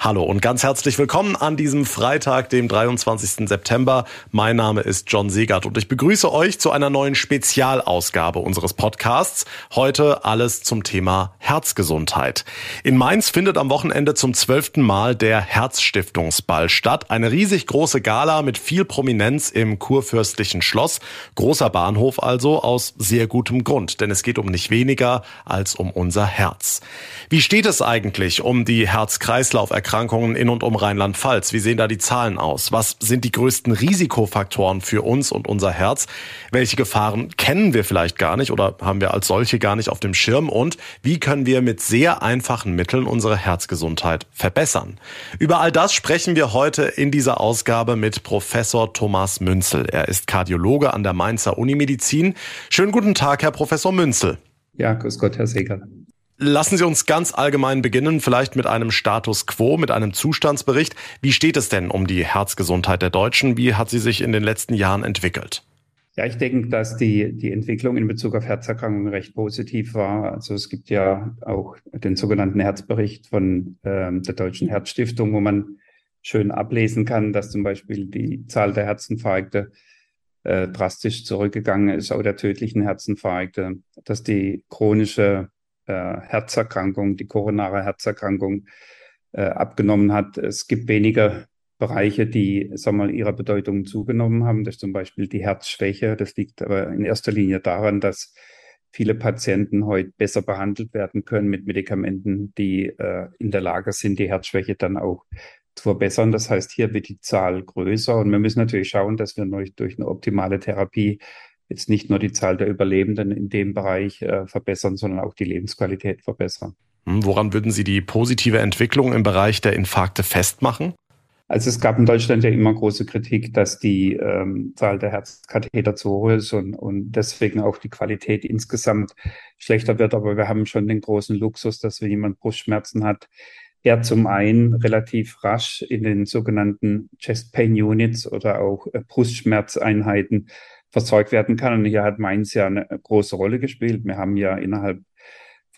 Hallo und ganz herzlich willkommen an diesem Freitag, dem 23. September. Mein Name ist John Segert und ich begrüße euch zu einer neuen Spezialausgabe unseres Podcasts. Heute alles zum Thema Herzgesundheit. In Mainz findet am Wochenende zum zwölften Mal der Herzstiftungsball statt. Eine riesig große Gala mit viel Prominenz im kurfürstlichen Schloss. Großer Bahnhof also aus sehr gutem Grund, denn es geht um nicht weniger als um unser Herz. Wie steht es eigentlich um die Herz-Kreislauf-Erkrankungen? Erkrankungen in und um Rheinland-Pfalz? Wie sehen da die Zahlen aus? Was sind die größten Risikofaktoren für uns und unser Herz? Welche Gefahren kennen wir vielleicht gar nicht oder haben wir als solche gar nicht auf dem Schirm? Und wie können wir mit sehr einfachen Mitteln unsere Herzgesundheit verbessern? Über all das sprechen wir heute in dieser Ausgabe mit Professor Thomas Münzel. Er ist Kardiologe an der Mainzer Unimedizin. Schönen guten Tag, Herr Professor Münzel. Ja, grüß Gott, Herr Seger. Lassen Sie uns ganz allgemein beginnen, vielleicht mit einem Status quo, mit einem Zustandsbericht. Wie steht es denn um die Herzgesundheit der Deutschen? Wie hat sie sich in den letzten Jahren entwickelt? Ja, ich denke, dass die, die Entwicklung in Bezug auf Herzerkrankungen recht positiv war. Also es gibt ja auch den sogenannten Herzbericht von ähm, der Deutschen Herzstiftung, wo man schön ablesen kann, dass zum Beispiel die Zahl der Herzinfarkte äh, drastisch zurückgegangen ist, auch der tödlichen Herzinfarkte, dass die chronische äh, Herzerkrankung, die koronare Herzerkrankung äh, abgenommen hat. Es gibt weniger Bereiche, die sagen wir ihrer Bedeutung zugenommen haben. Das ist zum Beispiel die Herzschwäche. Das liegt aber in erster Linie daran, dass viele Patienten heute besser behandelt werden können mit Medikamenten, die äh, in der Lage sind, die Herzschwäche dann auch zu verbessern. Das heißt, hier wird die Zahl größer und wir müssen natürlich schauen, dass wir durch, durch eine optimale Therapie jetzt nicht nur die Zahl der Überlebenden in dem Bereich äh, verbessern, sondern auch die Lebensqualität verbessern. Hm, woran würden Sie die positive Entwicklung im Bereich der Infarkte festmachen? Also es gab in Deutschland ja immer große Kritik, dass die ähm, Zahl der Herzkatheter zu hoch ist und, und deswegen auch die Qualität insgesamt schlechter wird. Aber wir haben schon den großen Luxus, dass wenn jemand Brustschmerzen hat, er zum einen relativ rasch in den sogenannten Chest Pain Units oder auch äh, Brustschmerzeinheiten versorgt werden kann. Und hier hat Mainz ja eine große Rolle gespielt. Wir haben ja innerhalb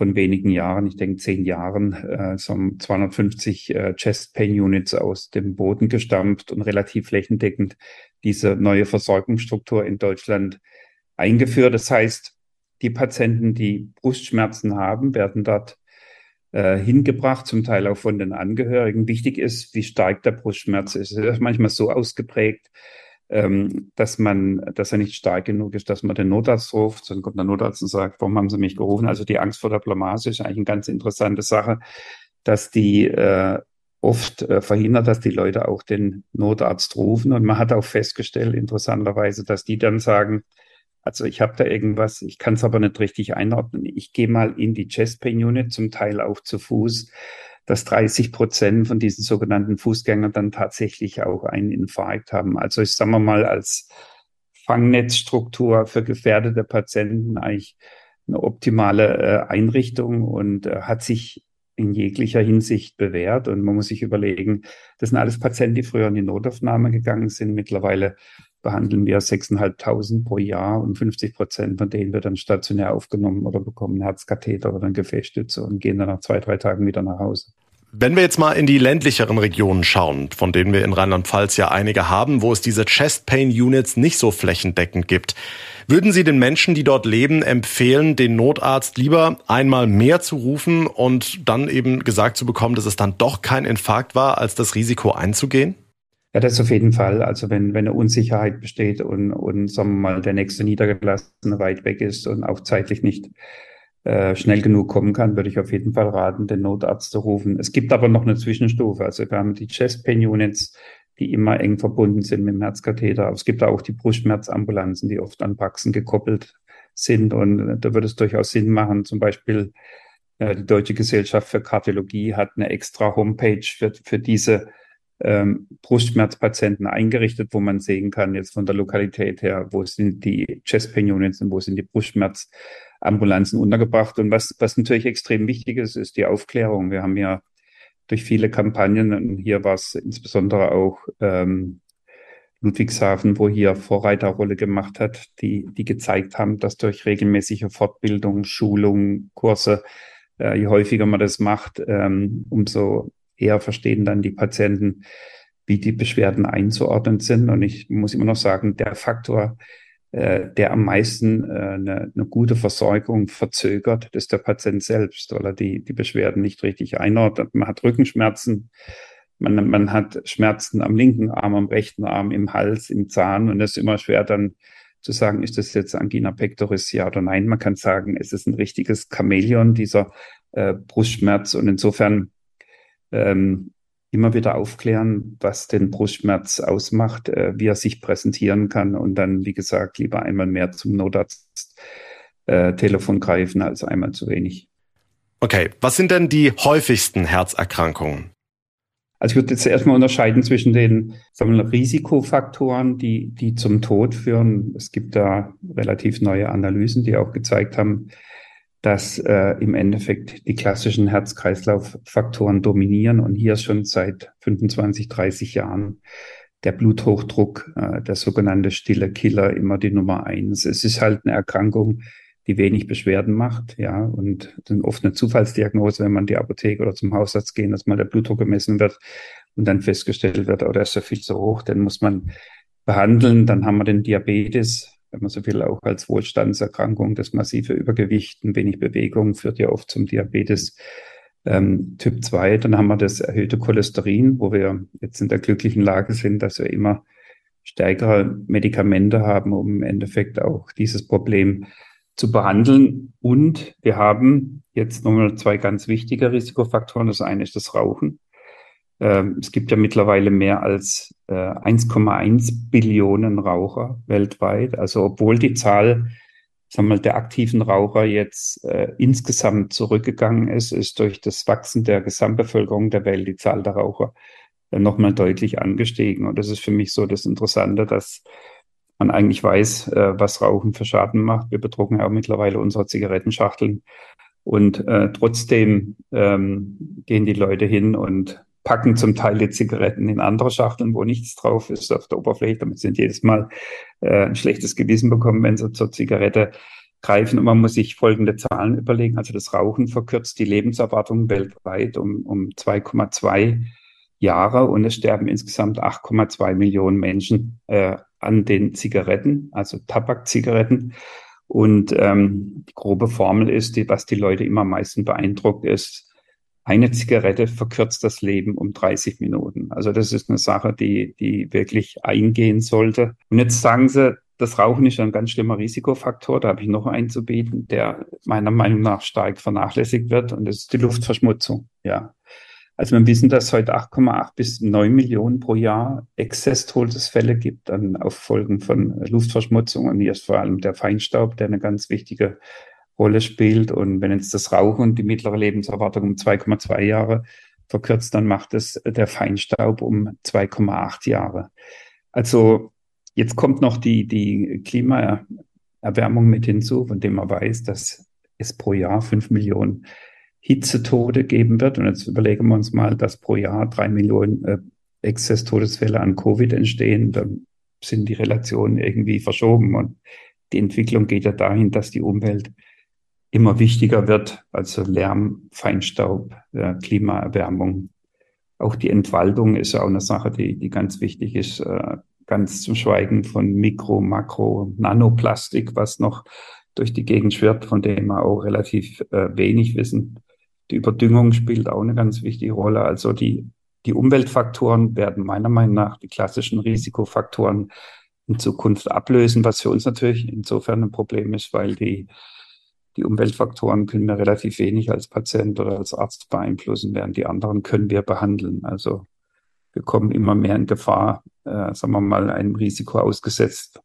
von wenigen Jahren, ich denke zehn Jahren, äh, so 250 äh, Chest Pain Units aus dem Boden gestampft und relativ flächendeckend diese neue Versorgungsstruktur in Deutschland eingeführt. Das heißt, die Patienten, die Brustschmerzen haben, werden dort äh, hingebracht, zum Teil auch von den Angehörigen. Wichtig ist, wie stark der Brustschmerz ist. Es ist manchmal so ausgeprägt, ähm, dass man, dass er nicht stark genug ist, dass man den Notarzt ruft, dann kommt der Notarzt und sagt, warum haben Sie mich gerufen? Also die Angst vor der Blamage ist eigentlich eine ganz interessante Sache, dass die äh, oft äh, verhindert, dass die Leute auch den Notarzt rufen. Und man hat auch festgestellt, interessanterweise, dass die dann sagen, also ich habe da irgendwas, ich kann es aber nicht richtig einordnen. Ich gehe mal in die Chest Pain Unit, zum Teil auch zu Fuß dass 30 Prozent von diesen sogenannten Fußgängern dann tatsächlich auch einen Infarkt haben. Also ich sage mal als Fangnetzstruktur für gefährdete Patienten eigentlich eine optimale äh, Einrichtung und äh, hat sich in jeglicher Hinsicht bewährt. Und man muss sich überlegen, das sind alles Patienten, die früher in die Notaufnahme gegangen sind. Mittlerweile behandeln wir 6.500 pro Jahr und 50 Prozent von denen wird dann stationär aufgenommen oder bekommen Herzkatheter oder eine Gefäßstütze und gehen dann nach zwei, drei Tagen wieder nach Hause. Wenn wir jetzt mal in die ländlicheren Regionen schauen, von denen wir in Rheinland-Pfalz ja einige haben, wo es diese Chest Pain Units nicht so flächendeckend gibt, würden Sie den Menschen, die dort leben, empfehlen, den Notarzt lieber einmal mehr zu rufen und dann eben gesagt zu bekommen, dass es dann doch kein Infarkt war, als das Risiko einzugehen? Ja, das auf jeden Fall. Also wenn, wenn eine Unsicherheit besteht und, und sagen wir mal, der nächste Niedergelassene weit weg ist und auch zeitlich nicht äh, schnell genug kommen kann, würde ich auf jeden Fall raten, den Notarzt zu rufen. Es gibt aber noch eine Zwischenstufe. Also wir haben die Chest Pain Units, die immer eng verbunden sind mit dem Herzkatheter. Aber es gibt auch die Brustschmerzambulanzen, die oft an Praxen gekoppelt sind. Und da würde es durchaus Sinn machen, zum Beispiel äh, die Deutsche Gesellschaft für Kardiologie hat eine extra Homepage für, für diese ähm, Brustschmerzpatienten eingerichtet, wo man sehen kann, jetzt von der Lokalität her, wo sind die Chest Pain Units und wo sind die Brustschmerzambulanzen untergebracht. Und was, was natürlich extrem wichtig ist, ist die Aufklärung. Wir haben ja durch viele Kampagnen, und hier war es insbesondere auch ähm, Ludwigshafen, wo hier Vorreiterrolle gemacht hat, die, die gezeigt haben, dass durch regelmäßige Fortbildung, Schulung, Kurse, äh, je häufiger man das macht, ähm, umso eher verstehen dann die Patienten, wie die Beschwerden einzuordnen sind. Und ich muss immer noch sagen, der Faktor, äh, der am meisten äh, eine, eine gute Versorgung verzögert, ist der Patient selbst, weil er die, die Beschwerden nicht richtig einordnet. Man hat Rückenschmerzen, man, man hat Schmerzen am linken Arm, am rechten Arm, im Hals, im Zahn und es ist immer schwer dann zu sagen, ist das jetzt Angina pectoris, ja oder nein. Man kann sagen, es ist ein richtiges Chamäleon, dieser äh, Brustschmerz und insofern ähm, immer wieder aufklären, was den Brustschmerz ausmacht, äh, wie er sich präsentieren kann und dann, wie gesagt, lieber einmal mehr zum Notarzt äh, Telefon greifen als einmal zu wenig. Okay, was sind denn die häufigsten Herzerkrankungen? Also ich würde jetzt erstmal unterscheiden zwischen den sagen wir, Risikofaktoren, die, die zum Tod führen. Es gibt da relativ neue Analysen, die auch gezeigt haben, dass äh, im Endeffekt die klassischen Herz-Kreislauf-Faktoren dominieren und hier schon seit 25, 30 Jahren der Bluthochdruck, äh, der sogenannte stille Killer, immer die Nummer eins. Es ist halt eine Erkrankung, die wenig Beschwerden macht, ja, und dann oft eine Zufallsdiagnose, wenn man die Apotheke oder zum Hausarzt gehen, dass mal der Blutdruck gemessen wird und dann festgestellt wird, oh, der ist ja viel zu hoch, den muss man behandeln. Dann haben wir den Diabetes, wenn man so will, auch als Wohlstandserkrankung. Das massive Übergewicht und wenig Bewegung führt ja oft zum Diabetes ähm, Typ 2. Dann haben wir das erhöhte Cholesterin, wo wir jetzt in der glücklichen Lage sind, dass wir immer stärkere Medikamente haben, um im Endeffekt auch dieses Problem zu behandeln. Und wir haben jetzt nochmal zwei ganz wichtige Risikofaktoren. Das eine ist das Rauchen. Ähm, es gibt ja mittlerweile mehr als äh, 1,1 Billionen Raucher weltweit. Also obwohl die Zahl sagen wir mal, der aktiven Raucher jetzt äh, insgesamt zurückgegangen ist, ist durch das Wachsen der Gesamtbevölkerung der Welt die Zahl der Raucher äh, nochmal deutlich angestiegen. Und das ist für mich so das Interessante, dass man eigentlich weiß, äh, was Rauchen für Schaden macht. Wir bedrucken ja auch mittlerweile unsere Zigarettenschachteln. Und äh, trotzdem ähm, gehen die Leute hin und packen zum Teil die Zigaretten in andere Schachteln, wo nichts drauf ist auf der Oberfläche, damit sie jedes Mal äh, ein schlechtes Gewissen bekommen, wenn sie zur Zigarette greifen. Und man muss sich folgende Zahlen überlegen. Also das Rauchen verkürzt die Lebenserwartung weltweit um, um 2,2 Jahre und es sterben insgesamt 8,2 Millionen Menschen äh, an den Zigaretten, also Tabakzigaretten. Und ähm, die grobe Formel ist, die, was die Leute immer am meisten beeindruckt, ist, eine Zigarette verkürzt das Leben um 30 Minuten. Also das ist eine Sache, die, die wirklich eingehen sollte. Und jetzt sagen Sie, das Rauchen ist ein ganz schlimmer Risikofaktor. Da habe ich noch einen zu bieten, der meiner Meinung nach stark vernachlässigt wird. Und das ist die Luftverschmutzung. Ja. Also wir wissen, dass es heute 8,8 bis 9 Millionen pro Jahr Exzess-Todesfälle gibt an auf Folgen von Luftverschmutzung. Und hier ist vor allem der Feinstaub, der eine ganz wichtige Rolle spielt. Und wenn jetzt das Rauchen die mittlere Lebenserwartung um 2,2 Jahre verkürzt, dann macht es der Feinstaub um 2,8 Jahre. Also jetzt kommt noch die, die Klimaerwärmung mit hinzu, von dem man weiß, dass es pro Jahr 5 Millionen Hitzetode geben wird. Und jetzt überlegen wir uns mal, dass pro Jahr drei Millionen äh, Exzess-Todesfälle an Covid entstehen. Dann sind die Relationen irgendwie verschoben. Und die Entwicklung geht ja dahin, dass die Umwelt immer wichtiger wird. Also Lärm, Feinstaub, äh, Klimaerwärmung. Auch die Entwaldung ist ja auch eine Sache, die, die ganz wichtig ist. Äh, ganz zum Schweigen von Mikro, Makro, Nanoplastik, was noch durch die Gegend schwirrt, von dem wir auch relativ äh, wenig wissen. Die Überdüngung spielt auch eine ganz wichtige Rolle. Also die, die Umweltfaktoren werden meiner Meinung nach die klassischen Risikofaktoren in Zukunft ablösen, was für uns natürlich insofern ein Problem ist, weil die, die Umweltfaktoren können wir relativ wenig als Patient oder als Arzt beeinflussen, während die anderen können wir behandeln. Also wir kommen immer mehr in Gefahr, äh, sagen wir mal, einem Risiko ausgesetzt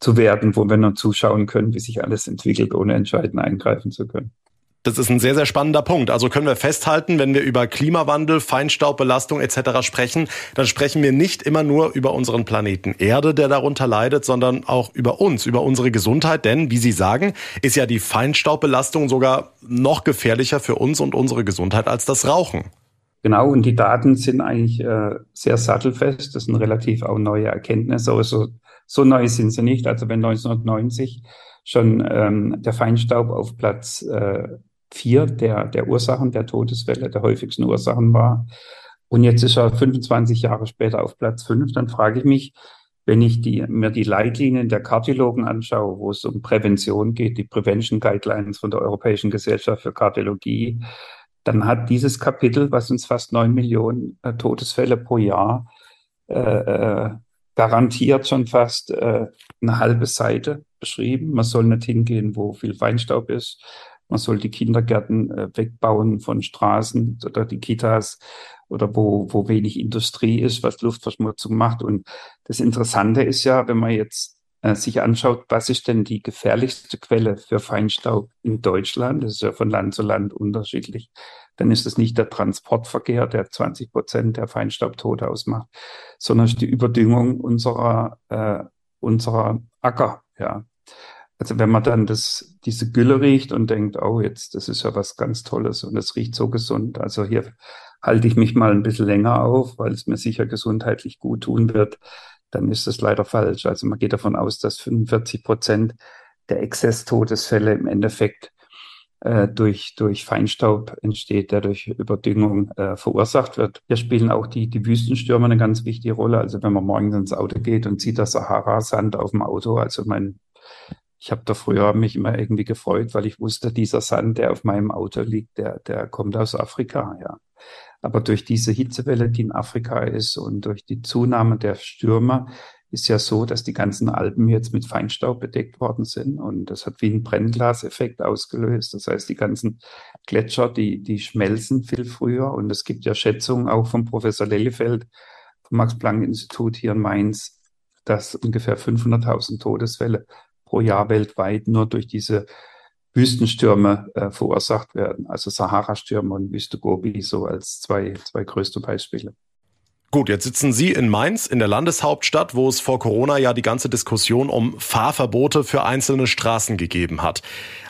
zu werden, wo wir nur zuschauen können, wie sich alles entwickelt, ohne entscheidend eingreifen zu können. Das ist ein sehr, sehr spannender Punkt. Also können wir festhalten, wenn wir über Klimawandel, Feinstaubbelastung etc. sprechen, dann sprechen wir nicht immer nur über unseren Planeten Erde, der darunter leidet, sondern auch über uns, über unsere Gesundheit. Denn, wie Sie sagen, ist ja die Feinstaubbelastung sogar noch gefährlicher für uns und unsere Gesundheit als das Rauchen. Genau, und die Daten sind eigentlich äh, sehr sattelfest. Das sind relativ auch neue Erkenntnisse. Also so neu sind sie nicht. Also wenn 1990 schon ähm, der Feinstaub auf Platz äh, vier der, der Ursachen der Todesfälle, der häufigsten Ursachen war. Und jetzt ist er 25 Jahre später auf Platz fünf. Dann frage ich mich, wenn ich die, mir die Leitlinien der Kardiologen anschaue, wo es um Prävention geht, die Prevention Guidelines von der Europäischen Gesellschaft für Kardiologie, dann hat dieses Kapitel, was uns fast neun Millionen äh, Todesfälle pro Jahr äh, äh, garantiert, schon fast äh, eine halbe Seite beschrieben. Man soll nicht hingehen, wo viel Feinstaub ist. Man soll die Kindergärten äh, wegbauen von Straßen oder die Kitas oder wo, wo wenig Industrie ist, was Luftverschmutzung macht. Und das Interessante ist ja, wenn man jetzt äh, sich anschaut, was ist denn die gefährlichste Quelle für Feinstaub in Deutschland, das ist ja von Land zu Land unterschiedlich, dann ist es nicht der Transportverkehr, der 20 Prozent der Feinstaubtote ausmacht, sondern die Überdüngung unserer, äh, unserer Acker. Ja. Also wenn man dann das, diese Gülle riecht und denkt, oh, jetzt, das ist ja was ganz Tolles und es riecht so gesund. Also hier halte ich mich mal ein bisschen länger auf, weil es mir sicher gesundheitlich gut tun wird, dann ist das leider falsch. Also man geht davon aus, dass 45 Prozent der Exzesstodesfälle im Endeffekt äh, durch, durch Feinstaub entsteht, der durch Überdüngung äh, verursacht wird. Hier spielen auch die, die Wüstenstürme eine ganz wichtige Rolle. Also wenn man morgens ins Auto geht und sieht das Sahara-Sand auf dem Auto, also mein ich habe da früher mich immer irgendwie gefreut, weil ich wusste, dieser Sand, der auf meinem Auto liegt, der, der kommt aus Afrika, ja. Aber durch diese Hitzewelle, die in Afrika ist und durch die Zunahme der Stürme, ist ja so, dass die ganzen Alpen jetzt mit Feinstaub bedeckt worden sind und das hat wie ein Brennglaseffekt ausgelöst. Das heißt, die ganzen Gletscher, die, die schmelzen viel früher und es gibt ja Schätzungen auch vom Professor Lellefeld vom Max-Planck-Institut hier in Mainz, dass ungefähr 500.000 Todesfälle pro Jahr weltweit nur durch diese Wüstenstürme äh, verursacht werden. Also Sahara-Stürme und Wüste Gobi so als zwei, zwei größte Beispiele. Gut, jetzt sitzen Sie in Mainz, in der Landeshauptstadt, wo es vor Corona ja die ganze Diskussion um Fahrverbote für einzelne Straßen gegeben hat.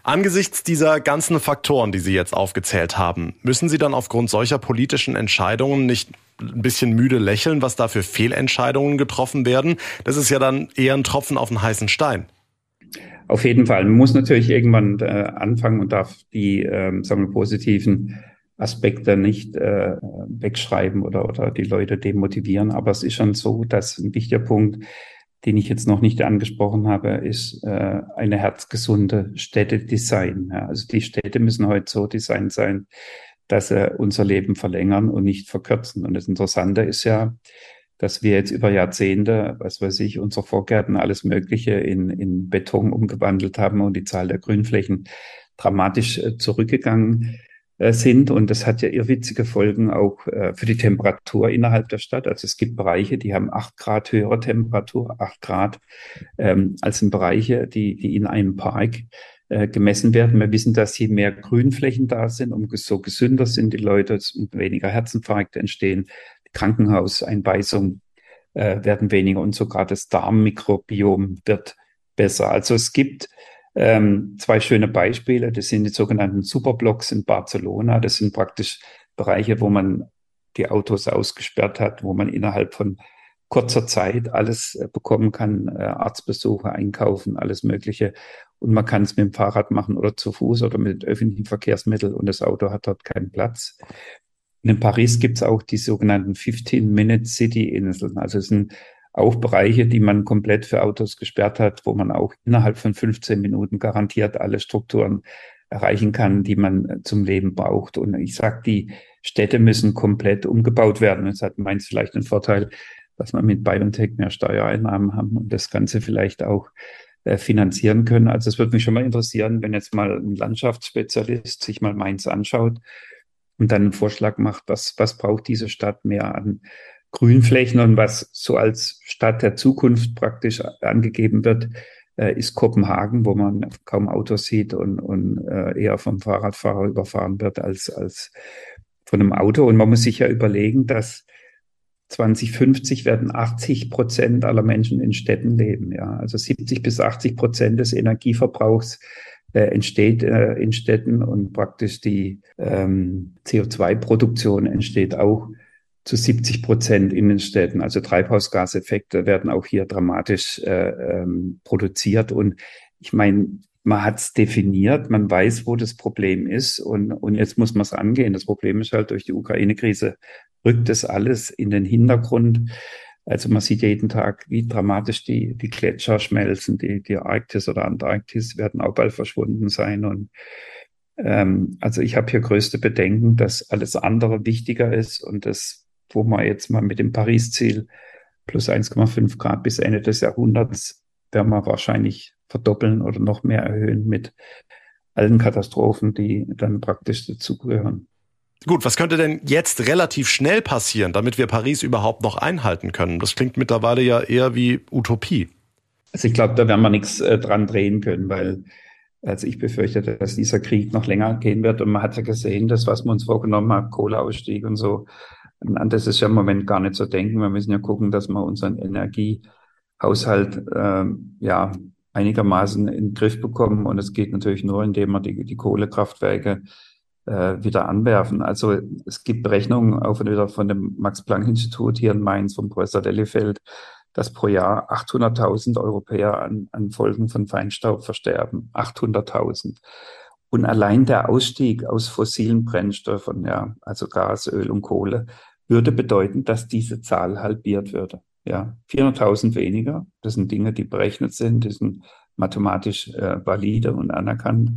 Angesichts dieser ganzen Faktoren, die Sie jetzt aufgezählt haben, müssen Sie dann aufgrund solcher politischen Entscheidungen nicht ein bisschen müde lächeln, was da für Fehlentscheidungen getroffen werden? Das ist ja dann eher ein Tropfen auf den heißen Stein. Auf jeden Fall. Man muss natürlich irgendwann äh, anfangen und darf die, ähm, sagen wir, positiven Aspekte nicht äh, wegschreiben oder, oder die Leute demotivieren. Aber es ist schon so, dass ein wichtiger Punkt, den ich jetzt noch nicht angesprochen habe, ist äh, eine herzgesunde Städtedesign. Ja, also die Städte müssen heute so designt sein, dass sie unser Leben verlängern und nicht verkürzen. Und das Interessante ist ja, dass wir jetzt über Jahrzehnte, was weiß ich, unsere Vorgärten alles Mögliche in, in Beton umgewandelt haben und die Zahl der Grünflächen dramatisch äh, zurückgegangen äh, sind. Und das hat ja irrwitzige Folgen auch äh, für die Temperatur innerhalb der Stadt. Also es gibt Bereiche, die haben acht Grad höhere Temperatur, acht Grad, ähm, als in Bereiche, die, die in einem Park äh, gemessen werden. Wir wissen, dass je mehr Grünflächen da sind, umso gesünder sind die Leute, und weniger Herzinfarkte entstehen, Krankenhauseinweisungen äh, werden weniger und sogar das Darmmikrobiom wird besser. Also es gibt ähm, zwei schöne Beispiele. Das sind die sogenannten Superblocks in Barcelona. Das sind praktisch Bereiche, wo man die Autos ausgesperrt hat, wo man innerhalb von kurzer Zeit alles äh, bekommen kann, äh, Arztbesuche, einkaufen, alles Mögliche. Und man kann es mit dem Fahrrad machen oder zu Fuß oder mit öffentlichen Verkehrsmitteln und das Auto hat dort keinen Platz. In Paris gibt es auch die sogenannten 15-Minute-City-Inseln. Also es sind auch Bereiche, die man komplett für Autos gesperrt hat, wo man auch innerhalb von 15 Minuten garantiert alle Strukturen erreichen kann, die man äh, zum Leben braucht. Und ich sage, die Städte müssen komplett umgebaut werden. Das hat meins vielleicht den Vorteil, dass man mit BioNTech mehr Steuereinnahmen haben und das Ganze vielleicht auch äh, finanzieren können. Also es würde mich schon mal interessieren, wenn jetzt mal ein Landschaftsspezialist sich mal Mainz anschaut und dann einen Vorschlag macht, was, was braucht diese Stadt mehr an Grünflächen und was so als Stadt der Zukunft praktisch angegeben wird, äh, ist Kopenhagen, wo man kaum Autos sieht und, und äh, eher vom Fahrradfahrer überfahren wird als, als von einem Auto. Und man muss sich ja überlegen, dass 2050 werden 80 Prozent aller Menschen in Städten leben. Ja, also 70 bis 80 Prozent des Energieverbrauchs äh, entsteht äh, in Städten und praktisch die ähm, CO2-Produktion entsteht auch zu 70 Prozent in den Städten. Also Treibhausgaseffekte werden auch hier dramatisch äh, ähm, produziert. Und ich meine, man hat es definiert, man weiß, wo das Problem ist und, und jetzt muss man es angehen. Das Problem ist halt durch die Ukraine-Krise rückt das alles in den Hintergrund. Also man sieht jeden Tag, wie dramatisch die, die Gletscher schmelzen, die, die Arktis oder Antarktis werden auch bald verschwunden sein. Und ähm, also ich habe hier größte Bedenken, dass alles andere wichtiger ist und das, wo man jetzt mal mit dem Paris-Ziel plus 1,5 Grad bis Ende des Jahrhunderts werden wir wahrscheinlich verdoppeln oder noch mehr erhöhen mit allen Katastrophen, die dann praktisch dazugehören. Gut, was könnte denn jetzt relativ schnell passieren, damit wir Paris überhaupt noch einhalten können? Das klingt mittlerweile ja eher wie Utopie. Also ich glaube, da werden wir nichts äh, dran drehen können, weil also ich befürchte, dass dieser Krieg noch länger gehen wird. Und man hat ja gesehen, das, was wir uns vorgenommen haben, Kohleausstieg und so, an das ist ja im Moment gar nicht zu denken. Wir müssen ja gucken, dass wir unseren Energiehaushalt äh, ja einigermaßen in den Griff bekommen. Und es geht natürlich nur, indem wir die, die Kohlekraftwerke äh, wieder anwerfen. Also es gibt Berechnungen auch wieder von dem Max-Planck-Institut hier in Mainz vom Professor Dellefeld, dass pro Jahr 800.000 Europäer an, an Folgen von Feinstaub versterben. 800.000. Und allein der Ausstieg aus fossilen Brennstoffen, ja, also Gas, Öl und Kohle, würde bedeuten, dass diese Zahl halbiert würde. Ja, 400.000 weniger. Das sind Dinge, die berechnet sind, die sind mathematisch äh, valide und anerkannt.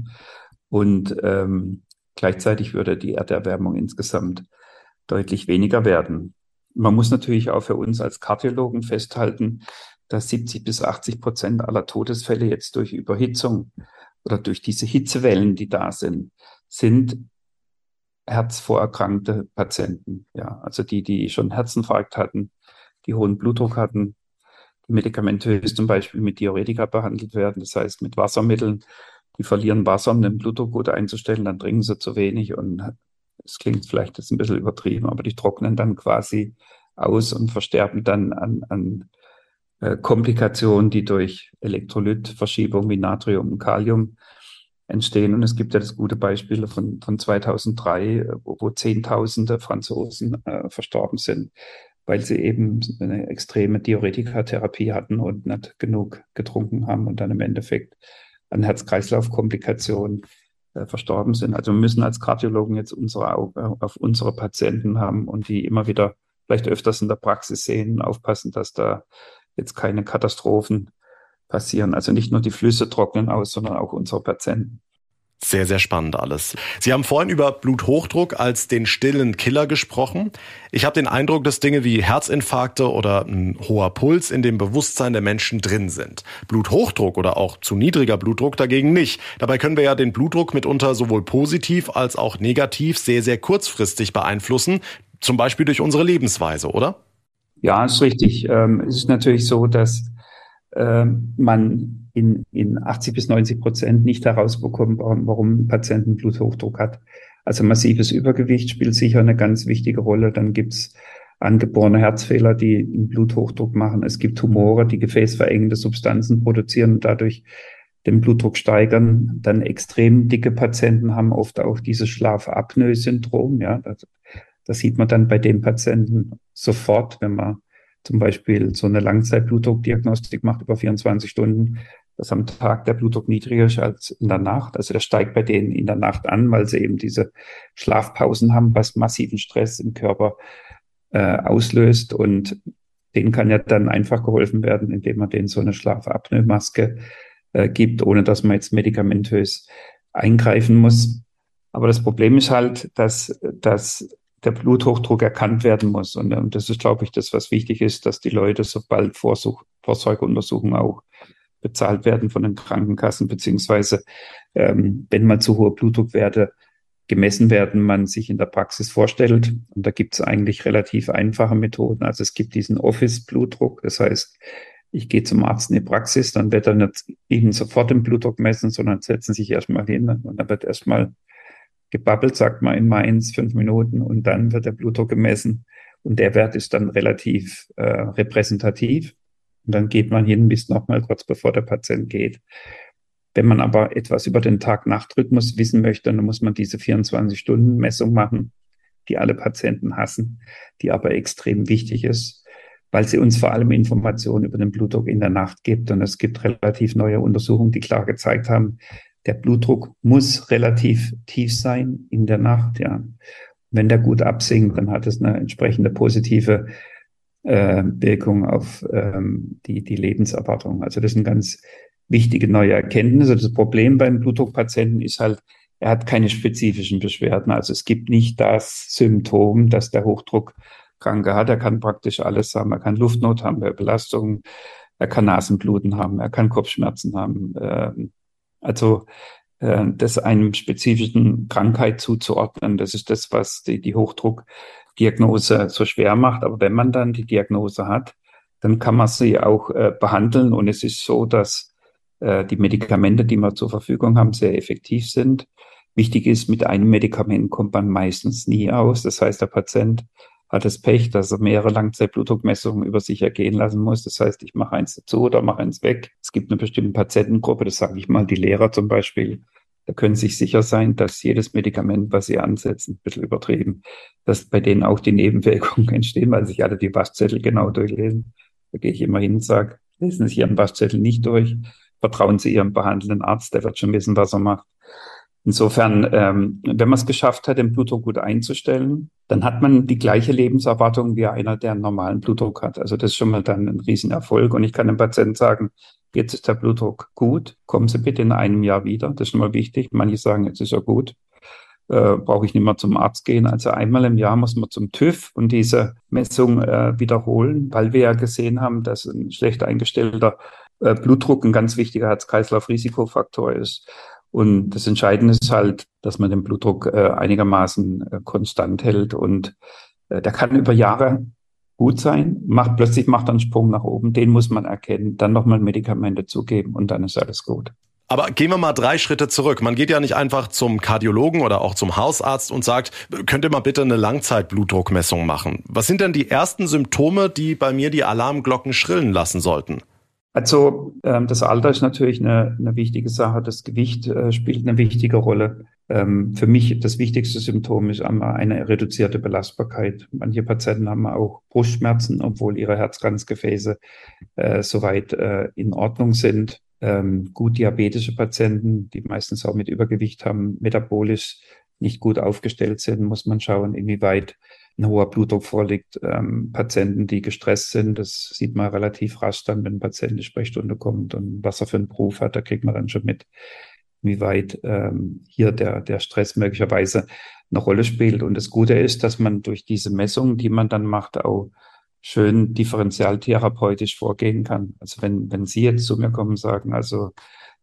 Und ähm, Gleichzeitig würde die Erderwärmung insgesamt deutlich weniger werden. Man muss natürlich auch für uns als Kardiologen festhalten, dass 70 bis 80 Prozent aller Todesfälle jetzt durch Überhitzung oder durch diese Hitzewellen, die da sind, sind herzvorerkrankte Patienten. Ja, also die, die schon Herzinfarkt hatten, die hohen Blutdruck hatten, die medikamentös zum Beispiel mit Diuretika behandelt werden, das heißt mit Wassermitteln, die verlieren Wasser, um den Blutdruck gut einzustellen, dann trinken sie zu wenig und es klingt vielleicht jetzt ein bisschen übertrieben, aber die trocknen dann quasi aus und versterben dann an, an äh, Komplikationen, die durch Elektrolytverschiebung wie Natrium und Kalium entstehen. Und es gibt ja das gute Beispiel von, von 2003, wo, wo Zehntausende Franzosen äh, verstorben sind, weil sie eben eine extreme Diuretikatherapie hatten und nicht genug getrunken haben und dann im Endeffekt an Herz-Kreislauf-Komplikationen äh, verstorben sind. Also wir müssen als Kardiologen jetzt unsere Augen auf unsere Patienten haben und die immer wieder vielleicht öfters in der Praxis sehen, aufpassen, dass da jetzt keine Katastrophen passieren. Also nicht nur die Flüsse trocknen aus, sondern auch unsere Patienten. Sehr, sehr spannend alles. Sie haben vorhin über Bluthochdruck als den stillen Killer gesprochen. Ich habe den Eindruck, dass Dinge wie Herzinfarkte oder ein hoher Puls in dem Bewusstsein der Menschen drin sind. Bluthochdruck oder auch zu niedriger Blutdruck dagegen nicht. Dabei können wir ja den Blutdruck mitunter sowohl positiv als auch negativ sehr, sehr kurzfristig beeinflussen. Zum Beispiel durch unsere Lebensweise, oder? Ja, ist richtig. Ähm, es ist natürlich so, dass äh, man in, in 80 bis 90 Prozent nicht herausbekommt, warum, ein Patient einen Bluthochdruck hat. Also massives Übergewicht spielt sicher eine ganz wichtige Rolle. Dann gibt's angeborene Herzfehler, die einen Bluthochdruck machen. Es gibt Tumore, die gefäßverengende Substanzen produzieren und dadurch den Blutdruck steigern. Dann extrem dicke Patienten haben oft auch dieses Schlafapnoe-Syndrom. Ja, das, das sieht man dann bei den Patienten sofort, wenn man zum Beispiel so eine Langzeitblutdruckdiagnostik macht über 24 Stunden, dass am Tag der Blutdruck niedriger ist als in der Nacht. Also der steigt bei denen in der Nacht an, weil sie eben diese Schlafpausen haben, was massiven Stress im Körper äh, auslöst. Und denen kann ja dann einfach geholfen werden, indem man denen so eine Schlafapnoe-Maske äh, gibt, ohne dass man jetzt medikamentös eingreifen muss. Aber das Problem ist halt, dass, dass der Bluthochdruck erkannt werden muss. Und, und das ist, glaube ich, das, was wichtig ist, dass die Leute sobald Vorsuch, Vorsorgeuntersuchungen auch bezahlt werden von den Krankenkassen, beziehungsweise ähm, wenn mal zu hohe Blutdruckwerte gemessen werden, man sich in der Praxis vorstellt. Und da gibt es eigentlich relativ einfache Methoden. Also es gibt diesen Office-Blutdruck. Das heißt, ich gehe zum Arzt in die Praxis, dann wird er nicht Ihnen sofort den Blutdruck messen, sondern setzen sich erstmal hin und dann wird erstmal gebabbelt, sagt man in Mainz, fünf Minuten und dann wird der Blutdruck gemessen und der Wert ist dann relativ äh, repräsentativ. Und dann geht man hin bis nochmal kurz bevor der Patient geht. Wenn man aber etwas über den Tag-Nacht-Rhythmus wissen möchte, dann muss man diese 24-Stunden-Messung machen, die alle Patienten hassen, die aber extrem wichtig ist. weil sie uns vor allem Informationen über den Blutdruck in der Nacht gibt. Und es gibt relativ neue Untersuchungen, die klar gezeigt haben, der Blutdruck muss relativ tief sein in der Nacht, ja. Wenn der gut absinkt, dann hat es eine entsprechende positive äh, Wirkung auf ähm, die, die Lebenserwartung. Also das sind ganz wichtige neue Erkenntnisse. Das Problem beim Blutdruckpatienten ist halt, er hat keine spezifischen Beschwerden. Also es gibt nicht das Symptom, dass der Hochdruckkranke hat. Er kann praktisch alles haben. Er kann Luftnot haben, er Belastung, er kann Nasenbluten haben, er kann Kopfschmerzen haben. Ähm, also äh, das einem spezifischen Krankheit zuzuordnen, das ist das, was die, die Hochdruckdiagnose so schwer macht. Aber wenn man dann die Diagnose hat, dann kann man sie auch äh, behandeln. Und es ist so, dass äh, die Medikamente, die wir zur Verfügung haben, sehr effektiv sind. Wichtig ist, mit einem Medikament kommt man meistens nie aus. Das heißt, der Patient hat das Pech, dass er mehrere Langzeitblutdruckmessungen über sich ergehen lassen muss. Das heißt, ich mache eins dazu oder mache eins weg. Es gibt eine bestimmte Patientengruppe, das sage ich mal, die Lehrer zum Beispiel, da können sich sicher sein, dass jedes Medikament, was sie ansetzen, ein bisschen übertrieben, dass bei denen auch die Nebenwirkungen entstehen, weil sich alle die Waschzettel genau durchlesen. Da gehe ich immer hin und sage, lesen Sie Ihren Waschzettel nicht durch, vertrauen Sie Ihrem behandelnden Arzt, der wird schon wissen, was er macht. Insofern, ähm, wenn man es geschafft hat, den Blutdruck gut einzustellen, dann hat man die gleiche Lebenserwartung wie einer, der einen normalen Blutdruck hat. Also das ist schon mal dann ein Riesenerfolg. Und ich kann dem Patienten sagen, jetzt ist der Blutdruck gut, kommen Sie bitte in einem Jahr wieder. Das ist schon mal wichtig. Manche sagen, jetzt ist er gut. Äh, brauche ich nicht mehr zum Arzt gehen. Also einmal im Jahr muss man zum TÜV und diese Messung äh, wiederholen, weil wir ja gesehen haben, dass ein schlecht eingestellter äh, Blutdruck ein ganz wichtiger Herz-Kreislauf-Risikofaktor ist. Und das Entscheidende ist halt, dass man den Blutdruck äh, einigermaßen äh, konstant hält und äh, der kann über Jahre gut sein, macht plötzlich macht einen Sprung nach oben, den muss man erkennen, dann nochmal Medikamente zugeben und dann ist alles gut. Aber gehen wir mal drei Schritte zurück. Man geht ja nicht einfach zum Kardiologen oder auch zum Hausarzt und sagt, könnt ihr mal bitte eine Langzeitblutdruckmessung machen. Was sind denn die ersten Symptome, die bei mir die Alarmglocken schrillen lassen sollten? Also ähm, das Alter ist natürlich eine, eine wichtige Sache. Das Gewicht äh, spielt eine wichtige Rolle. Ähm, für mich das wichtigste Symptom ist einmal eine reduzierte Belastbarkeit. Manche Patienten haben auch Brustschmerzen, obwohl ihre Herzkranzgefäße äh, soweit äh, in Ordnung sind. Ähm, gut diabetische Patienten, die meistens auch mit Übergewicht haben, metabolisch nicht gut aufgestellt sind, muss man schauen, inwieweit ein hoher Blutdruck vorliegt. Ähm, Patienten, die gestresst sind, das sieht man relativ rasch dann, wenn ein Patient in die Sprechstunde kommt und was er für einen Beruf hat, da kriegt man dann schon mit, wie weit ähm, hier der, der Stress möglicherweise eine Rolle spielt. Und das Gute ist, dass man durch diese Messungen, die man dann macht, auch schön differenzialtherapeutisch vorgehen kann. Also wenn, wenn Sie jetzt zu mir kommen und sagen, also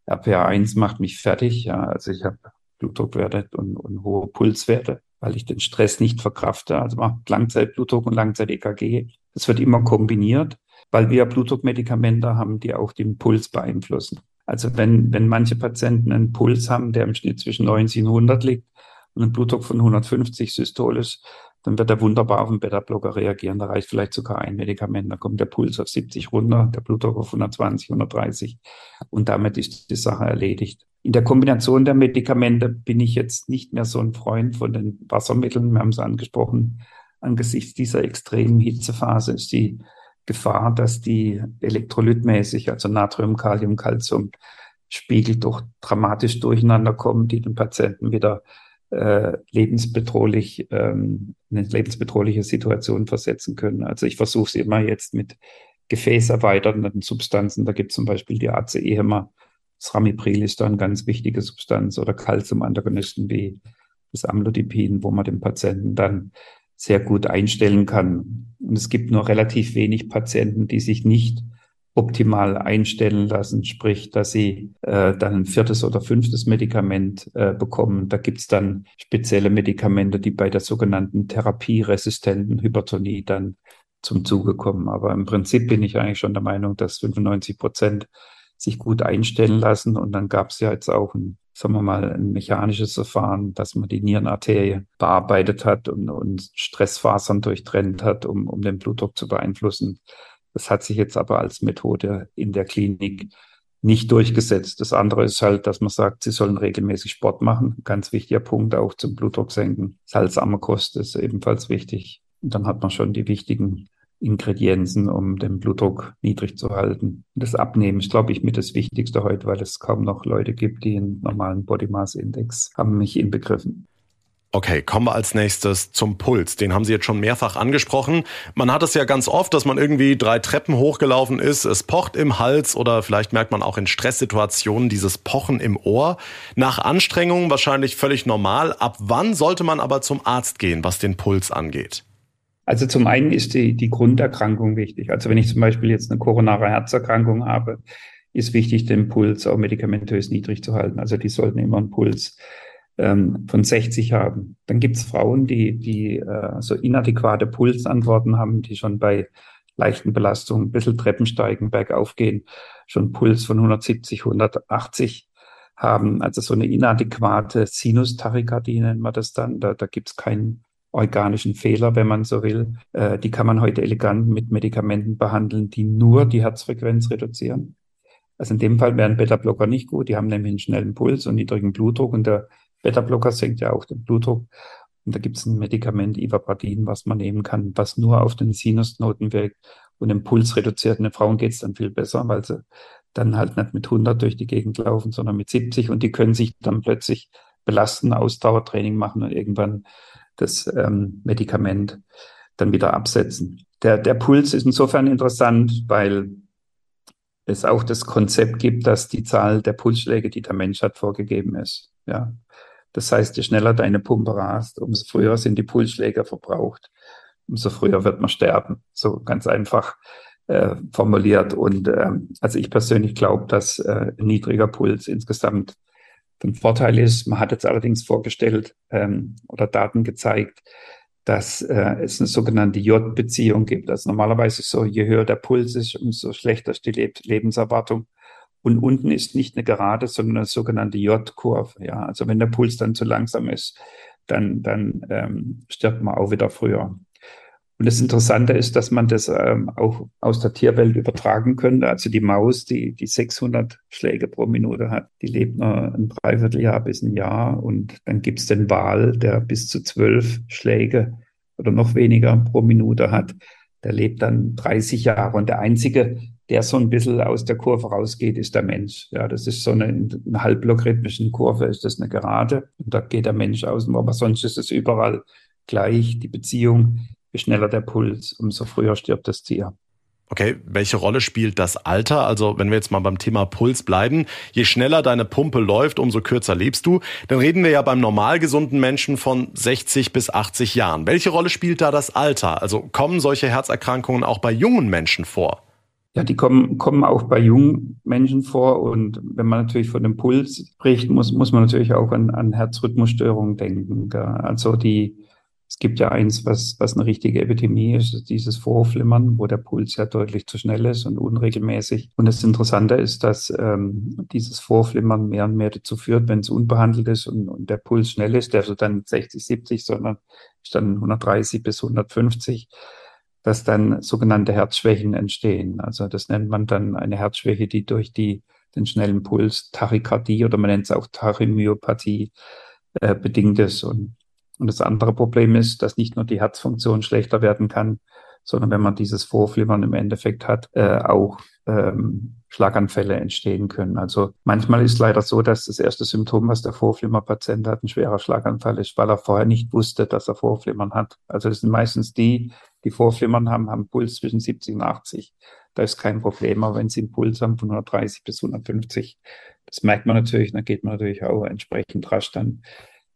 RPA1 macht mich fertig, ja, also ich habe Blutdruckwerte und, und hohe Pulswerte, weil ich den Stress nicht verkrafte. Also man hat Langzeitblutdruck und Langzeit-EKG. Das wird immer kombiniert, weil wir Blutdruckmedikamente haben, die auch den Puls beeinflussen. Also wenn, wenn manche Patienten einen Puls haben, der im Schnitt zwischen 90 und 100 liegt und einen Blutdruck von 150 systolisch, dann wird er wunderbar auf den Beta-Blocker reagieren. Da reicht vielleicht sogar ein Medikament. Da kommt der Puls auf 70 runter, der Blutdruck auf 120, 130 und damit ist die Sache erledigt. In der Kombination der Medikamente bin ich jetzt nicht mehr so ein Freund von den Wassermitteln. Wir haben es angesprochen. Angesichts dieser extremen Hitzephase ist die Gefahr, dass die elektrolytmäßig, also Natrium, Kalium, Calcium, Spiegel doch dramatisch durcheinander kommen, die den Patienten wieder äh, lebensbedrohlich, ähm, eine lebensbedrohliche Situation versetzen können. Also ich versuche es immer jetzt mit gefäßerweiternden Substanzen. Da gibt es zum Beispiel die ACE-Hämmer, das Ramipril ist da eine ganz wichtige Substanz oder Calcium-Antagonisten wie das Amlodipin, wo man den Patienten dann sehr gut einstellen kann. Und es gibt nur relativ wenig Patienten, die sich nicht optimal einstellen lassen, sprich, dass sie äh, dann ein viertes oder fünftes Medikament äh, bekommen. Da gibt's dann spezielle Medikamente, die bei der sogenannten therapieresistenten Hypertonie dann zum Zuge kommen. Aber im Prinzip bin ich eigentlich schon der Meinung, dass 95 Prozent sich gut einstellen lassen. Und dann gab es ja jetzt auch ein, sagen wir mal, ein mechanisches Verfahren, dass man die Nierenarterie bearbeitet hat und, und Stressfasern durchtrennt hat, um, um den Blutdruck zu beeinflussen. Das hat sich jetzt aber als Methode in der Klinik nicht durchgesetzt. Das andere ist halt, dass man sagt, sie sollen regelmäßig Sport machen. Ganz wichtiger Punkt auch zum Blutdruck senken. Salzarme Kost ist ebenfalls wichtig. Und dann hat man schon die wichtigen Ingredienzen, um den Blutdruck niedrig zu halten. Das Abnehmen ist, glaube ich, mit das Wichtigste heute, weil es kaum noch Leute gibt, die einen normalen Body Mass Index haben, mich inbegriffen. Okay, kommen wir als nächstes zum Puls. Den haben Sie jetzt schon mehrfach angesprochen. Man hat es ja ganz oft, dass man irgendwie drei Treppen hochgelaufen ist, es pocht im Hals oder vielleicht merkt man auch in Stresssituationen dieses Pochen im Ohr. Nach Anstrengungen wahrscheinlich völlig normal. Ab wann sollte man aber zum Arzt gehen, was den Puls angeht? Also zum einen ist die, die Grunderkrankung wichtig. Also wenn ich zum Beispiel jetzt eine koronare Herzerkrankung habe, ist wichtig, den Puls auch medikamentös niedrig zu halten. Also die sollten immer einen Puls ähm, von 60 haben. Dann gibt es Frauen, die, die äh, so inadäquate Pulsantworten haben, die schon bei leichten Belastungen ein bisschen Treppen steigen, bergauf gehen, schon Puls von 170, 180 haben. Also so eine inadäquate Sinustachykardie nennt man das dann. Da, da gibt es keinen organischen Fehler, wenn man so will. Äh, die kann man heute elegant mit Medikamenten behandeln, die nur die Herzfrequenz reduzieren. Also in dem Fall wären Beta-Blocker nicht gut. Die haben nämlich einen schnellen Puls und niedrigen Blutdruck und der Beta-Blocker senkt ja auch den Blutdruck. Und da gibt es ein Medikament, Ivabradin, was man nehmen kann, was nur auf den Sinusnoten wirkt und den Puls reduziert. Und den Frauen geht es dann viel besser, weil sie dann halt nicht mit 100 durch die Gegend laufen, sondern mit 70 und die können sich dann plötzlich belasten, Ausdauertraining machen und irgendwann das ähm, Medikament dann wieder absetzen. Der, der Puls ist insofern interessant, weil es auch das Konzept gibt, dass die Zahl der Pulsschläge, die der Mensch hat, vorgegeben ist. Ja. Das heißt, je schneller deine Pumpe rast, umso früher sind die Pulsschläge verbraucht, umso früher wird man sterben. So ganz einfach äh, formuliert. Und ähm, also ich persönlich glaube, dass äh, niedriger Puls insgesamt ein Vorteil ist. Man hat jetzt allerdings vorgestellt ähm, oder Daten gezeigt, dass äh, es eine sogenannte J-Beziehung gibt. Also normalerweise so, je höher der Puls ist, umso schlechter ist die Le Lebenserwartung. Und unten ist nicht eine Gerade, sondern eine sogenannte J-Kurve. Ja, also wenn der Puls dann zu langsam ist, dann, dann ähm, stirbt man auch wieder früher. Und das Interessante ist, dass man das ähm, auch aus der Tierwelt übertragen könnte. Also die Maus, die, die 600 Schläge pro Minute hat, die lebt nur ein Dreivierteljahr bis ein Jahr. Und dann gibt's den Wal, der bis zu zwölf Schläge oder noch weniger pro Minute hat. Der lebt dann 30 Jahre. Und der einzige, der so ein bisschen aus der Kurve rausgeht, ist der Mensch. Ja, das ist so eine, eine halblogarithmischen Kurve, ist das eine Gerade. Und da geht der Mensch außen, aber sonst ist es überall gleich. Die Beziehung je schneller der Puls, umso früher stirbt das Tier. Okay, welche Rolle spielt das Alter? Also wenn wir jetzt mal beim Thema Puls bleiben, je schneller deine Pumpe läuft, umso kürzer lebst du. Dann reden wir ja beim normal gesunden Menschen von 60 bis 80 Jahren. Welche Rolle spielt da das Alter? Also kommen solche Herzerkrankungen auch bei jungen Menschen vor? Ja, die kommen, kommen auch bei jungen Menschen vor. Und wenn man natürlich von dem Puls spricht, muss, muss man natürlich auch an, an Herzrhythmusstörungen denken. Also die, es gibt ja eins, was, was eine richtige Epidemie ist, dieses Vorflimmern, wo der Puls ja deutlich zu schnell ist und unregelmäßig. Und das Interessante ist, dass ähm, dieses Vorflimmern mehr und mehr dazu führt, wenn es unbehandelt ist und, und der Puls schnell ist, der so dann 60, 70, sondern ist dann 130 bis 150, dass dann sogenannte Herzschwächen entstehen. Also das nennt man dann eine Herzschwäche, die durch die, den schnellen Puls Tachykardie oder man nennt es auch Tachymyopathie äh, bedingt ist. Und und das andere Problem ist, dass nicht nur die Herzfunktion schlechter werden kann, sondern wenn man dieses Vorflimmern im Endeffekt hat, äh, auch ähm, Schlaganfälle entstehen können. Also manchmal ist leider so, dass das erste Symptom, was der Vorflimmerpatient hat, ein schwerer Schlaganfall ist, weil er vorher nicht wusste, dass er Vorflimmern hat. Also das sind meistens die, die Vorflimmern haben, haben Puls zwischen 70 und 80. Da ist kein Problem, aber wenn sie einen Puls haben von 130 bis 150, das merkt man natürlich, dann geht man natürlich auch entsprechend rasch dann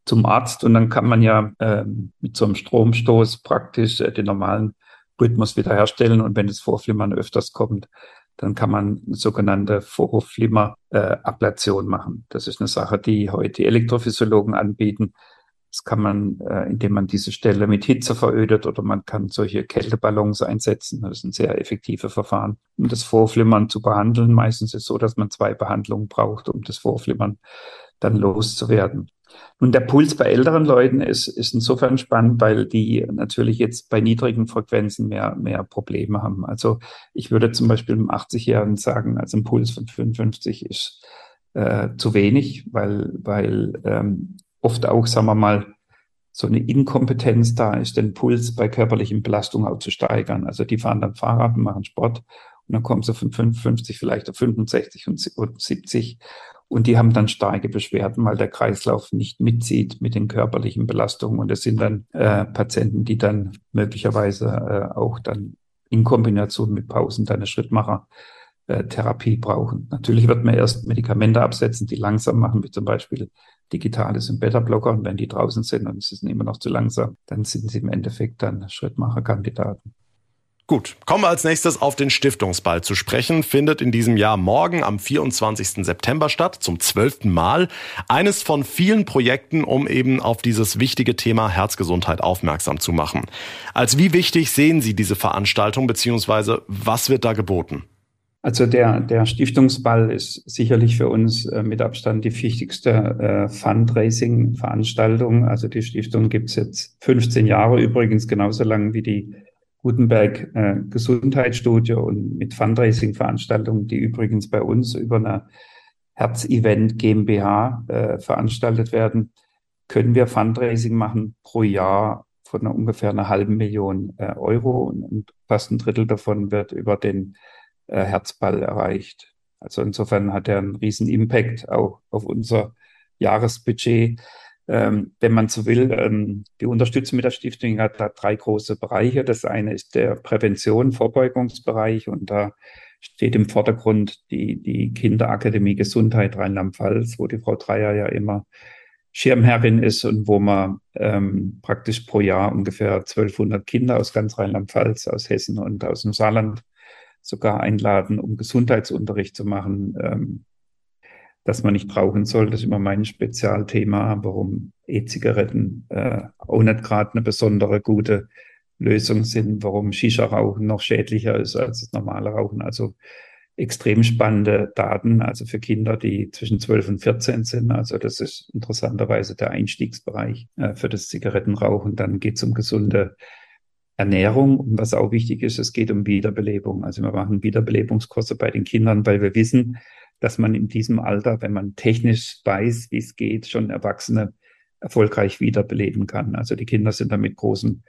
zum Arzt und dann kann man ja äh, mit so einem Stromstoß praktisch äh, den normalen Rhythmus wiederherstellen und wenn das Vorflimmern öfters kommt, dann kann man eine sogenannte Vorhofflimmer-Ablation äh, machen. Das ist eine Sache, die heute Elektrophysiologen anbieten. Das kann man, äh, indem man diese Stelle mit Hitze verödet oder man kann solche Kälteballons einsetzen. Das ist ein sehr effektives Verfahren, um das Vorflimmern zu behandeln. Meistens ist es so, dass man zwei Behandlungen braucht, um das Vorflimmern dann loszuwerden. Nun, der Puls bei älteren Leuten ist, ist insofern spannend, weil die natürlich jetzt bei niedrigen Frequenzen mehr, mehr Probleme haben. Also ich würde zum Beispiel einem 80-Jährigen sagen, also ein Puls von 55 ist äh, zu wenig, weil, weil ähm, oft auch, sagen wir mal, so eine Inkompetenz da ist, den Puls bei körperlichen Belastungen auch zu steigern. Also die fahren dann Fahrrad und machen Sport und dann kommen sie von 55 vielleicht auf 65 und 70 und die haben dann starke Beschwerden, weil der Kreislauf nicht mitzieht mit den körperlichen Belastungen und es sind dann äh, Patienten, die dann möglicherweise äh, auch dann in Kombination mit Pausen dann eine Schrittmacher äh, Therapie brauchen. Natürlich wird man erst Medikamente absetzen, die langsam machen, wie zum Beispiel digitales und Beta-Blocker. Und wenn die draußen sind und sie sind immer noch zu langsam, dann sind sie im Endeffekt dann Schrittmacherkandidaten. Gut, kommen wir als nächstes auf den Stiftungsball zu sprechen. Findet in diesem Jahr morgen am 24. September statt, zum zwölften Mal. Eines von vielen Projekten, um eben auf dieses wichtige Thema Herzgesundheit aufmerksam zu machen. Als wie wichtig sehen Sie diese Veranstaltung, beziehungsweise was wird da geboten? Also der, der Stiftungsball ist sicherlich für uns äh, mit Abstand die wichtigste äh, Fundraising-Veranstaltung. Also die Stiftung gibt's jetzt 15 Jahre übrigens, genauso lang wie die Gutenberg äh, Gesundheitsstudie und mit Fundraising-Veranstaltungen, die übrigens bei uns über eine Herz-Event GmbH äh, veranstaltet werden, können wir Fundraising machen pro Jahr von ungefähr einer halben Million äh, Euro und, und fast ein Drittel davon wird über den äh, Herzball erreicht. Also insofern hat er einen riesen Impact auch auf unser Jahresbudget. Ähm, wenn man so will, ähm, die Unterstützung mit der Stiftung hat da drei große Bereiche. Das eine ist der Prävention, Vorbeugungsbereich und da steht im Vordergrund die, die Kinderakademie Gesundheit Rheinland-Pfalz, wo die Frau Dreier ja immer Schirmherrin ist und wo man ähm, praktisch pro Jahr ungefähr 1200 Kinder aus ganz Rheinland-Pfalz, aus Hessen und aus dem Saarland sogar einladen, um Gesundheitsunterricht zu machen, ähm, dass man nicht rauchen soll. Das ist immer mein Spezialthema, warum E-Zigaretten äh, auch nicht gerade eine besondere gute Lösung sind, warum Shisha-Rauchen noch schädlicher ist als das normale Rauchen. Also extrem spannende Daten, also für Kinder, die zwischen 12 und 14 sind. Also das ist interessanterweise der Einstiegsbereich äh, für das Zigarettenrauchen. Dann geht es um gesunde Ernährung. Und was auch wichtig ist, es geht um Wiederbelebung. Also wir machen Wiederbelebungskurse bei den Kindern, weil wir wissen, dass man in diesem Alter, wenn man technisch weiß, wie es geht, schon Erwachsene erfolgreich wiederbeleben kann. Also die Kinder sind da mit großem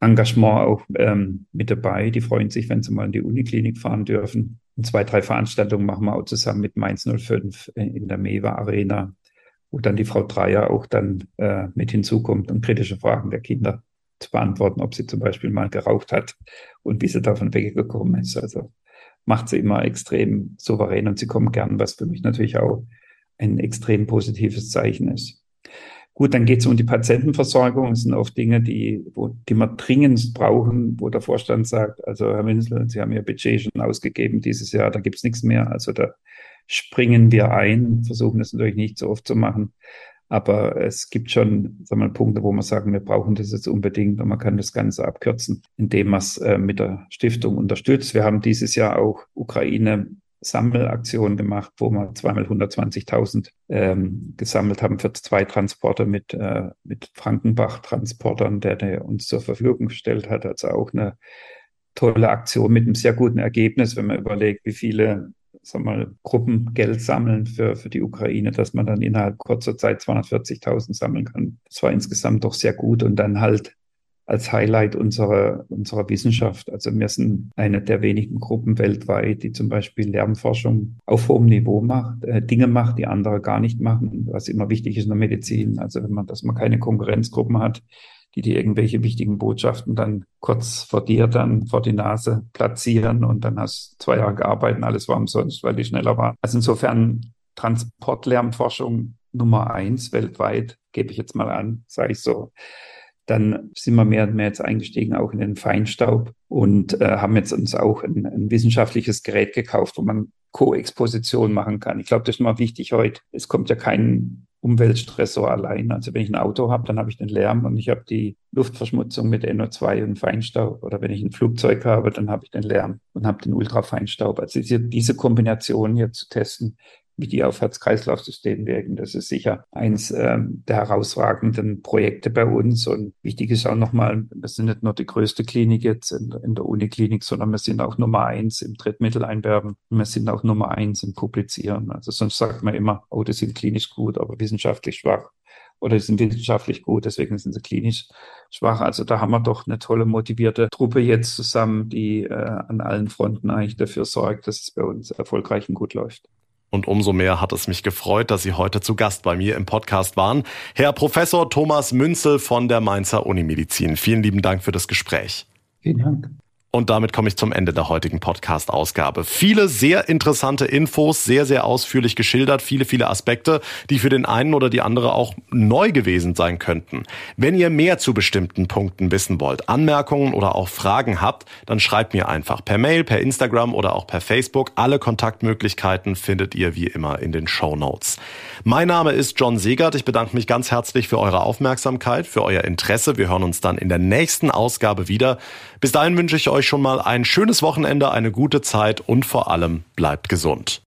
Engagement auch ähm, mit dabei. Die freuen sich, wenn sie mal in die Uniklinik fahren dürfen. Und zwei, drei Veranstaltungen machen wir auch zusammen mit Mainz 05 in der Mewa Arena, wo dann die Frau Dreier auch dann äh, mit hinzukommt und kritische Fragen der Kinder beantworten, ob sie zum Beispiel mal geraucht hat und wie sie davon weggekommen ist. Also macht sie immer extrem souverän und sie kommen gern, was für mich natürlich auch ein extrem positives Zeichen ist. Gut, dann geht es um die Patientenversorgung. Das sind oft Dinge, die, wo, die wir dringend brauchen, wo der Vorstand sagt, also Herr Winsel, Sie haben Ihr Budget schon ausgegeben dieses Jahr, da gibt es nichts mehr. Also da springen wir ein, versuchen das natürlich nicht so oft zu machen. Aber es gibt schon sagen wir, Punkte, wo man sagen, wir brauchen das jetzt unbedingt und man kann das Ganze abkürzen, indem man es äh, mit der Stiftung unterstützt. Wir haben dieses Jahr auch Ukraine Sammelaktion gemacht, wo wir zweimal 120.000 ähm, gesammelt haben für zwei Transporter mit, äh, mit Frankenbach-Transportern, der, der uns zur Verfügung gestellt hat. Also auch eine tolle Aktion mit einem sehr guten Ergebnis, wenn man überlegt, wie viele sag mal, Gruppen Geld sammeln für, für die Ukraine, dass man dann innerhalb kurzer Zeit 240.000 sammeln kann. Das war insgesamt doch sehr gut und dann halt als Highlight unserer, unserer Wissenschaft. Also wir sind eine der wenigen Gruppen weltweit, die zum Beispiel Lernforschung auf hohem Niveau macht, äh, Dinge macht, die andere gar nicht machen, was immer wichtig ist in der Medizin. Also wenn man, dass man keine Konkurrenzgruppen hat, die die irgendwelche wichtigen Botschaften dann kurz vor dir dann vor die Nase platzieren und dann hast zwei Jahre gearbeitet alles war umsonst, weil die schneller waren. Also insofern Transportlärmforschung Nummer eins weltweit, gebe ich jetzt mal an, sage ich so. Dann sind wir mehr und mehr jetzt eingestiegen auch in den Feinstaub und äh, haben jetzt uns auch ein, ein wissenschaftliches Gerät gekauft, wo man Co-Exposition machen kann. Ich glaube, das ist mal wichtig heute. Es kommt ja kein Umweltstressor allein. Also wenn ich ein Auto habe, dann habe ich den Lärm und ich habe die Luftverschmutzung mit NO2 und Feinstaub. Oder wenn ich ein Flugzeug habe, dann habe ich den Lärm und habe den Ultrafeinstaub. Also diese, Kombination hier zu testen, wie die auf Herz-Kreislauf-System wirken. Das ist sicher eins ähm, der herausragenden Projekte bei uns. Und wichtig ist auch nochmal, wir sind nicht nur die größte Klinik jetzt in, in der Uniklinik, sondern wir sind auch Nummer eins im Drittmitteleinwerben. Wir sind auch Nummer eins im Publizieren. Also sonst sagt man immer, oh, das sind klinisch gut, aber wissenschaftlich schwach. oder die sind wissenschaftlich gut, deswegen sind sie klinisch schwach. Also da haben wir doch eine tolle, motivierte Truppe jetzt zusammen, die äh, an allen Fronten eigentlich dafür sorgt, dass es bei uns erfolgreich und gut läuft. Und umso mehr hat es mich gefreut, dass Sie heute zu Gast bei mir im Podcast waren. Herr Professor Thomas Münzel von der Mainzer Unimedizin. Vielen lieben Dank für das Gespräch. Vielen Dank. Und damit komme ich zum Ende der heutigen Podcast-Ausgabe. Viele sehr interessante Infos, sehr, sehr ausführlich geschildert, viele, viele Aspekte, die für den einen oder die andere auch neu gewesen sein könnten. Wenn ihr mehr zu bestimmten Punkten wissen wollt, Anmerkungen oder auch Fragen habt, dann schreibt mir einfach per Mail, per Instagram oder auch per Facebook. Alle Kontaktmöglichkeiten findet ihr wie immer in den Show Notes. Mein Name ist John Segert. Ich bedanke mich ganz herzlich für eure Aufmerksamkeit, für euer Interesse. Wir hören uns dann in der nächsten Ausgabe wieder. Bis dahin wünsche ich euch schon mal ein schönes Wochenende, eine gute Zeit und vor allem bleibt gesund.